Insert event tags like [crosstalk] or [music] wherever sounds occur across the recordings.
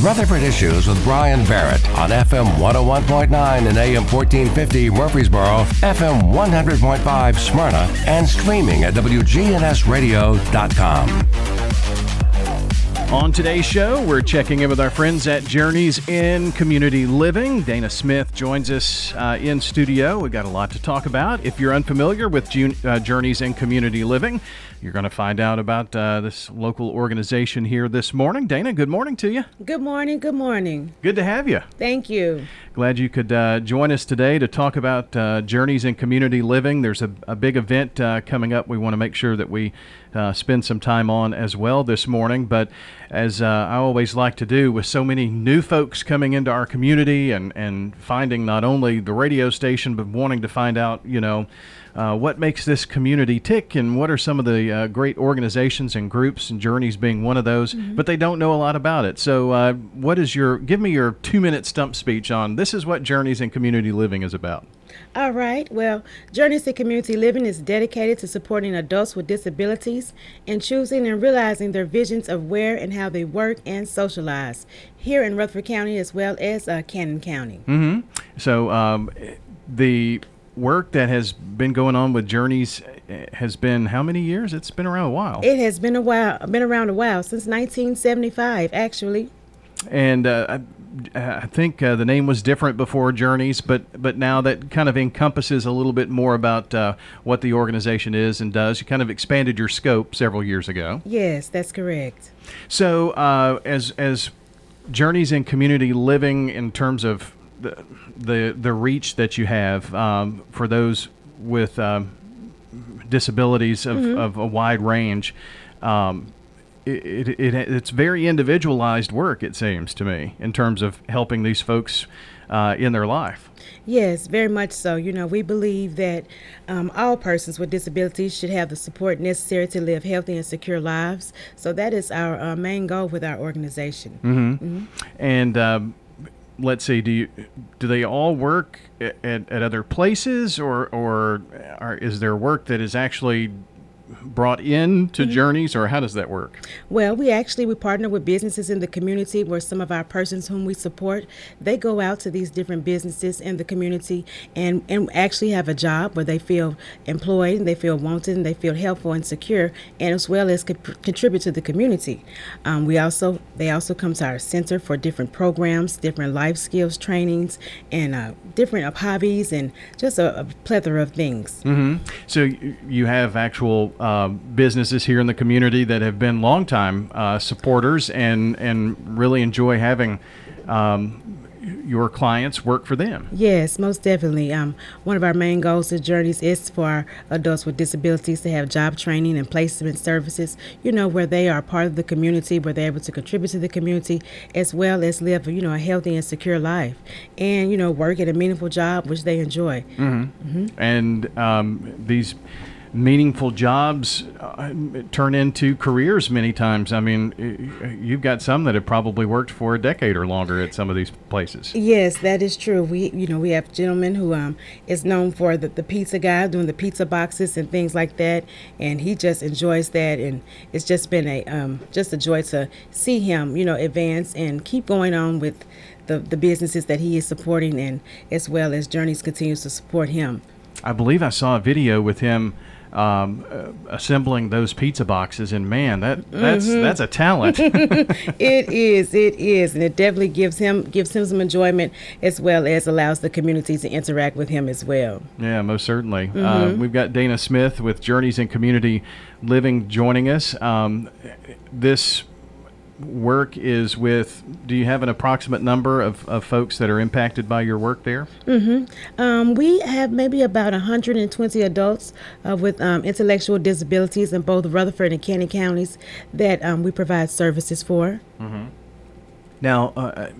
Rutherford Issues with Brian Barrett on FM 101.9 and AM 1450 Murfreesboro, FM 100.5 Smyrna, and streaming at WGNSradio.com. On today's show, we're checking in with our friends at Journeys in Community Living. Dana Smith joins us uh, in studio. We've got a lot to talk about. If you're unfamiliar with June, uh, Journeys in Community Living, you're going to find out about uh, this local organization here this morning. Dana, good morning to you. Good morning. Good morning. Good to have you. Thank you. Glad you could uh, join us today to talk about uh, Journeys in Community Living. There's a, a big event uh, coming up. We want to make sure that we uh, spend some time on as well this morning. But as uh, I always like to do, with so many new folks coming into our community and, and finding not only the radio station, but wanting to find out, you know, uh, what makes this community tick and what are some of the uh, great organizations and groups and journeys being one of those mm-hmm. but they don't know a lot about it so uh, what is your give me your two minute stump speech on this is what journeys in community living is about all right. Well, Journeys to Community Living is dedicated to supporting adults with disabilities and choosing and realizing their visions of where and how they work and socialize here in Rutherford County as well as uh, Cannon County. Mm-hmm. So um, the work that has been going on with Journeys eh, has been how many years? It's been around a while. It has been a while, been around a while since 1975, actually. And uh, I, I, think uh, the name was different before Journeys, but but now that kind of encompasses a little bit more about uh, what the organization is and does. You kind of expanded your scope several years ago. Yes, that's correct. So uh, as as Journeys in community living in terms of the the, the reach that you have um, for those with um, disabilities of, mm-hmm. of a wide range. Um, it, it, it, it's very individualized work, it seems to me, in terms of helping these folks uh, in their life. Yes, very much so. You know, we believe that um, all persons with disabilities should have the support necessary to live healthy and secure lives. So that is our uh, main goal with our organization. Mm-hmm. Mm-hmm. And um, let's see, do you do they all work at, at other places, or or are, is there work that is actually brought in to mm-hmm. journeys or how does that work well we actually we partner with businesses in the community where some of our persons whom we support they go out to these different businesses in the community and and actually have a job where they feel employed and they feel wanted and they feel helpful and secure and as well as co- contribute to the community um, we also they also come to our center for different programs different life skills trainings and uh, different uh, hobbies and just a, a plethora of things mm-hmm. so you have actual uh, businesses here in the community that have been longtime uh, supporters and and really enjoy having um, your clients work for them. Yes, most definitely. Um, one of our main goals of Journeys is for our adults with disabilities to have job training and placement services, you know, where they are part of the community, where they're able to contribute to the community, as well as live, you know, a healthy and secure life and, you know, work at a meaningful job which they enjoy. Mm-hmm. Mm-hmm. And um, these meaningful jobs uh, turn into careers many times. I mean, you've got some that have probably worked for a decade or longer at some of these places. Yes, that is true. We, you know, we have gentlemen who um, is known for the, the pizza guy doing the pizza boxes and things like that, and he just enjoys that, and it's just been a um, just a joy to see him, you know, advance and keep going on with the the businesses that he is supporting, and as well as Journeys continues to support him. I believe I saw a video with him um, uh, assembling those pizza boxes, and man, that that's mm-hmm. that's a talent. [laughs] [laughs] it is, it is, and it definitely gives him gives him some enjoyment as well as allows the community to interact with him as well. Yeah, most certainly. Uh, mm-hmm. Uh, we've got Dana Smith with Journeys in Community Living joining us. Um, this work is with do you have an approximate number of, of folks that are impacted by your work there mm-hmm. Um, we have maybe about 120 adults uh, with um, intellectual disabilities in both rutherford and cannon counties that um, we provide services for mm-hmm. now uh, uh,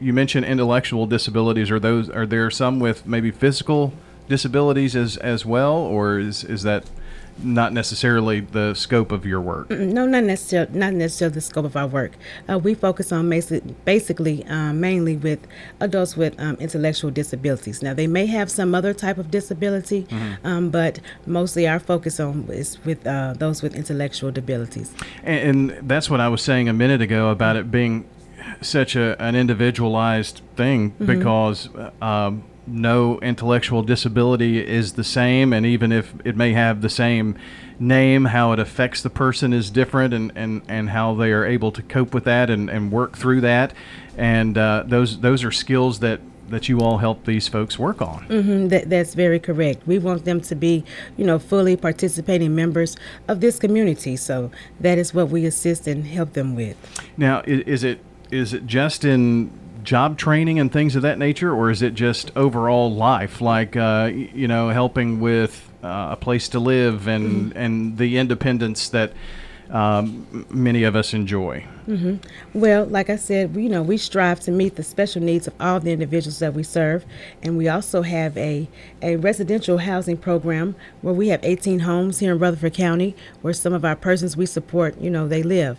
you mentioned intellectual disabilities are those are there some with maybe physical disabilities as as well or is is that not necessarily the scope of your work. No, not necessarily, not necessarily the scope of our work. Uh, we focus on basic, basically um, mainly with adults with um, intellectual disabilities. Now, they may have some other type of disability, mm-hmm. um, but mostly our focus on is with uh, those with intellectual disabilities. And, and, that's what I was saying a minute ago about it being such a, an individualized thing Mm-hmm. because um, no intellectual disability is the same, and even if it may have the same name, how it affects the person is different, and, and, and how they are able to cope with that and, and work through that. And uh, those those are skills that, that you all help these folks work on. Mhm, that, that's very correct. We want them to be, you know, fully participating members of this community. So that is what we assist and help them with. Now, is, is it is it just in job training and things of that nature, or is it just overall life, like uh, you know, helping with uh, a place to live and and the independence that um, many of us enjoy? Well, like I said, we, you know, we strive to meet the special needs of all the individuals that we serve, and we also have a, a residential housing program where we have 18 homes here in Rutherford County where some of our persons we support, you know, they live.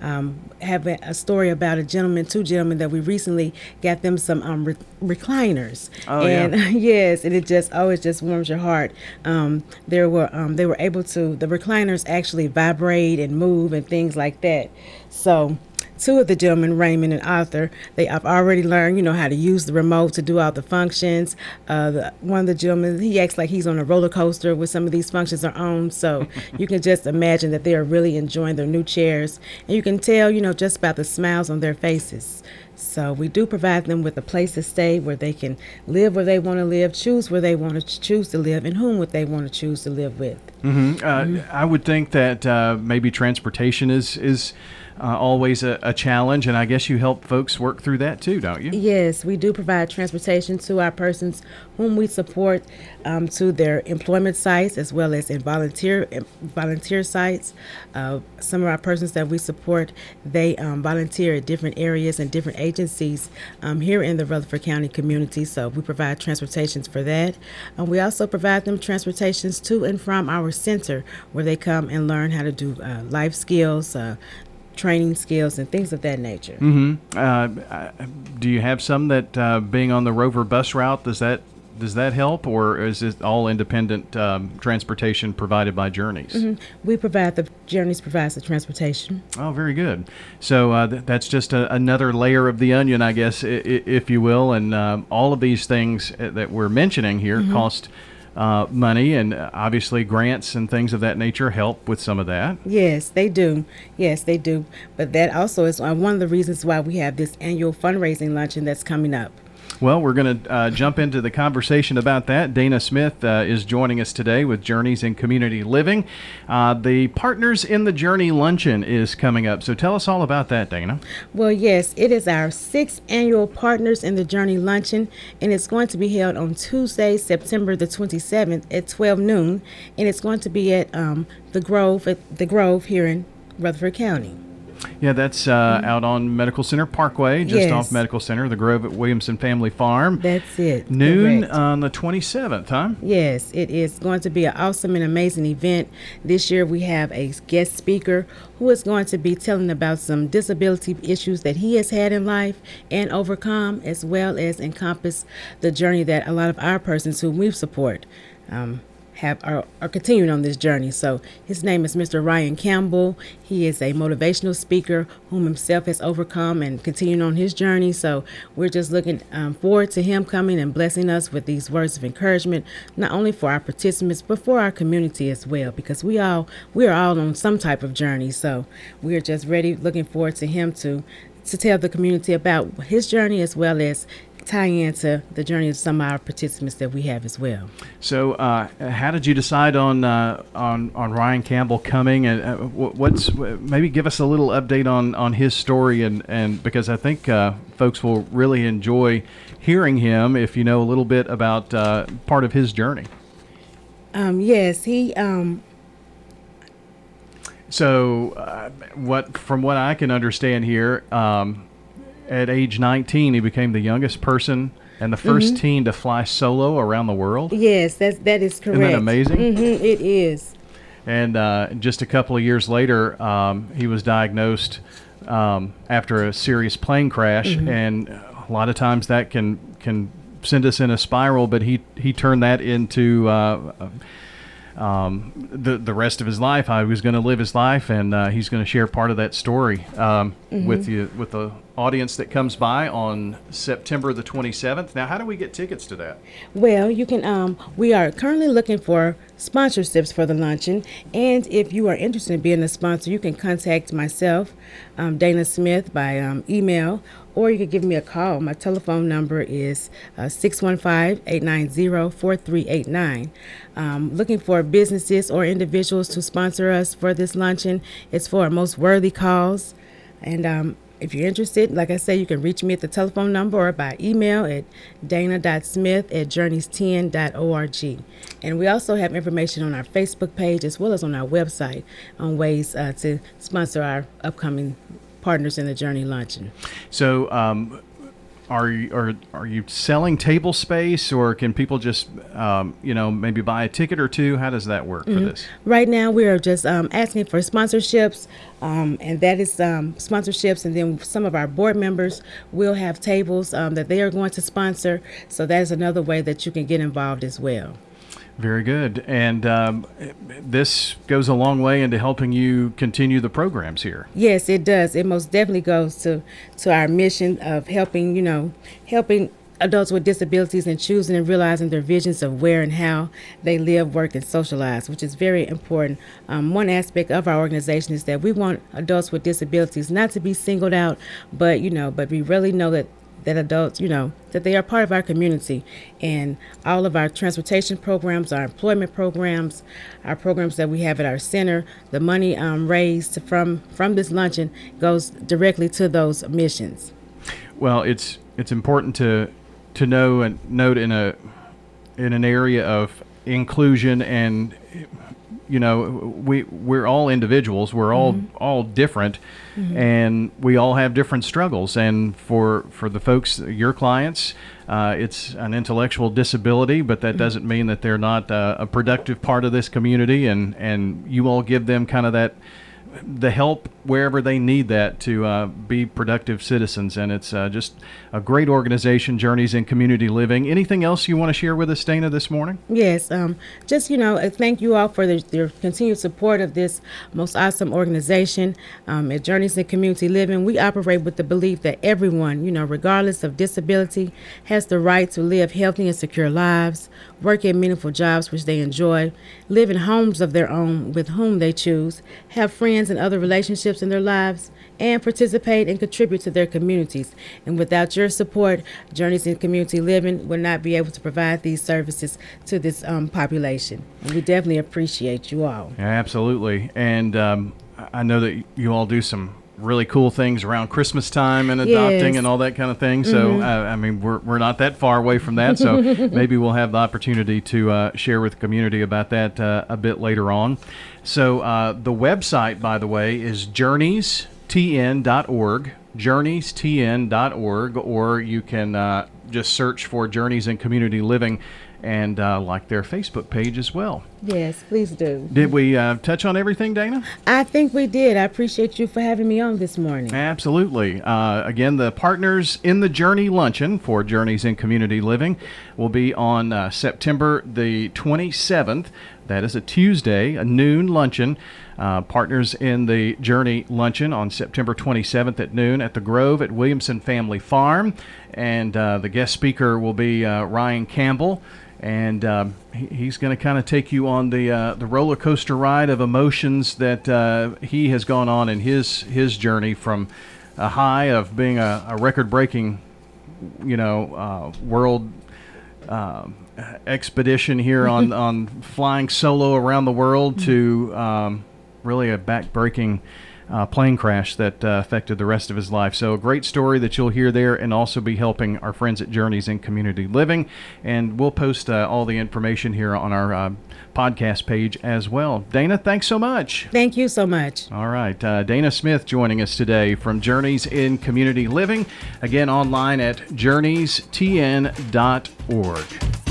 Um, have a, a story about a gentleman, two gentlemen that we recently got them some um, re- recliners, Oh, yeah. and [laughs] yes, and it just always just warms your heart. Um, there were um, they were able to the recliners actually vibrate and move and things like that. So two of the gentlemen, Raymond and Arthur, they have already learned, you know, how to use the remote to do all the functions. Uh, the, one of the gentlemen, he acts like he's on a roller coaster with some of these functions are on. So [laughs] you can just imagine that they are really enjoying their new chairs, and you can tell, you know, just about the smiles on their faces. So we do provide them with a place to stay where they can live where they want to live, choose where they want to choose to live, and whom would they want to choose to live with. Uh, I would think that uh, maybe transportation is is uh, always a, a challenge, and I guess you help folks work through that too, don't you? Yes, we do provide transportation to our persons whom we support um, to their employment sites as well as in volunteer in volunteer sites. Uh, some of our persons that we support, they um, volunteer at different areas and different agencies um, here in the Rutherford County community. So we provide transportations for that. And we also provide them transportations to and from our center where they come and learn how to do uh, life skills. Training skills and things of that nature. Uh, uh, do you have some that uh, being on the Rover bus route does that does that help, or is it all independent um, transportation provided by Journeys? We provide the Journeys provides the transportation. Oh, very good. So uh, th- that's just a, another layer of the onion, I guess, I- I- if you will. And um, all of these things uh, that we're mentioning here cost uh, money, and uh, obviously grants and things of that nature help with some of that. Yes, they do. Yes, they do. But that also is uh, one of the reasons why we have this annual fundraising luncheon that's coming up. Well, we're going to uh, jump into the conversation about that. Dana Smith uh, is joining us today with Journeys in Community Living. Uh, the Partners in the Journey Luncheon is coming up. So tell us all about that, Dana. Well, yes, it is our sixth annual Partners in the Journey luncheon, and it's going to be held on Tuesday, September the 27th at 12 noon, and it's going to be at um, the Grove at the Grove here in Rutherford County. Yeah, that's uh, out on Medical Center Parkway, just Mm-hmm. Yes. off Medical Center, the Grove at Williamson Family Farm. That's it. Noon correct. on the 27th, huh? Yes, it is going to be an awesome and amazing event. This year we have a guest speaker who is going to be telling about some disability issues that he has had in life and overcome, as well as encompass the journey that a lot of our persons who we support um, have are, are continuing on this journey. So his name is Mr. Ryan Campbell. He is a motivational speaker whom himself has overcome and continuing on his journey. So we're just looking um, forward to him coming and blessing us with these words of encouragement, not only for our participants but for our community as well, because we all we are all on some type of journey. So we are just ready, looking forward to him to to tell the community about his journey as well as tie into the journey of some of our participants that we have as well. So, uh, how did you decide on uh, on on Ryan Campbell coming, and uh, what's maybe give us a little update on, on his story, and, and because I think uh, folks will really enjoy hearing him if you know a little bit about uh, part of his journey. Um, yes, he um, So, uh, what from what I can understand here, um, at age 19, he became the youngest person and the 1st teen to fly solo around the world. Yes, that's that is correct. Isn't that amazing? hmm it is. And uh, just a couple of years later, um, he was diagnosed um, after a serious plane crash, and a lot of times that can can send us in a spiral. But he he turned that into uh, um, the the rest of his life. How he was going to live his life, and uh, he's going to share part of that story um, with you with the audience that comes by on September the 27th. Now, how do we get tickets to that? Well, you can. Um, we are currently looking for sponsorships for the luncheon, and if you are interested in being a sponsor, you can contact myself, um, Dana Smith, by um, email, or you can give me a call. My telephone number is uh, 615 890 4389. Um, looking for businesses or individuals to sponsor us for this luncheon. It's for a most worthy cause. And um, if you're interested, like I said, you can reach me at the telephone number or by email at dana.smith at journeystn.org. And we also have information on our Facebook page as well as on our website on ways uh, to sponsor our upcoming partners in the Journey Luncheon. So, um, are you, are, are you selling table space or can people just um, you know maybe buy a ticket or two how does that work mm-hmm. for this right now we are just um, asking for sponsorships um, and that is um, sponsorships and then some of our board members will have tables um, that they are going to sponsor so that is another way that you can get involved as well very good. And um, this goes a long way into helping you continue the programs here. Yes, it does. It most definitely goes to, to our mission of helping, you know, helping adults with disabilities and choosing and realizing their visions of where and how they live, work, and socialize, which is very important. Um, one aspect of our organization is that we want adults with disabilities not to be singled out, but you know, but we really know that that adults, you know, that they are part of our community. And all of our transportation programs, our employment programs, our programs that we have at our center, the money um, raised from from this luncheon goes directly to those missions. Well, it's it's important to to know and note in a in an area of inclusion and you know we we're all individuals we're all mm-hmm. all different mm-hmm. and we all have different struggles and for for the folks your clients uh, it's an intellectual disability but that mm-hmm. doesn't mean that they're not uh, a productive part of this community and and you all give them kind of that the help wherever they need that to uh, be productive citizens. And it's uh, just a great organization, Journeys in Community Living. Anything else you want to share with us, Dana, this morning? Yes. Um, just, you know, uh, thank you all for the, your continued support of this most awesome organization. Um, at Journeys in Community Living, we operate with the belief that everyone, you know, regardless of disability, has the right to live healthy and secure lives, work in meaningful jobs which they enjoy, live in homes of their own with whom they choose, have friends and other relationships in their lives, and participate and contribute to their communities. And without your support, Journeys in Community Living would not be able to provide these services to this um, population. And we definitely appreciate you all. Yeah, absolutely. And um, I know that you all do some really cool things around Christmas time and adopting yes. and all that kind of thing. So, mm-hmm. uh, I mean, we're, we're not that far away from that. So, [laughs] maybe we'll have the opportunity to uh, share with the community about that uh, a bit later on. So, uh, the website, by the way, is journeystn.org, journeystn.org, or you can uh, just search for Journeys in Community Living and uh, like their Facebook page as well. Yes, please do. Did we uh, touch on everything, Dana? I think we did. I appreciate you for having me on this morning. Absolutely. Uh, again, the partners in the Journey Luncheon for Journeys in Community Living will be on uh, September the 27th. That is a Tuesday, a noon luncheon. Uh, partners in the Journey Luncheon on September 27th at noon at the Grove at Williamson Family Farm. And uh, the guest speaker will be uh, Ryan Campbell and um, he, he's going to kind of take you on the uh, the roller coaster ride of emotions that uh, he has gone on in his his journey from a high of being a, a record breaking, you know, uh, world um, expedition here on [laughs] on flying solo around the world to um, really a back breaking uh, plane crash that uh, affected the rest of his life. So, a great story that you'll hear there, and also be helping our friends at Journeys in Community Living. And we'll post uh, all the information here on our uh, podcast page as well. Dana, thanks so much. Thank you so much. All right. Uh, Dana Smith joining us today from Journeys in Community Living. Again, online at journeystn.org.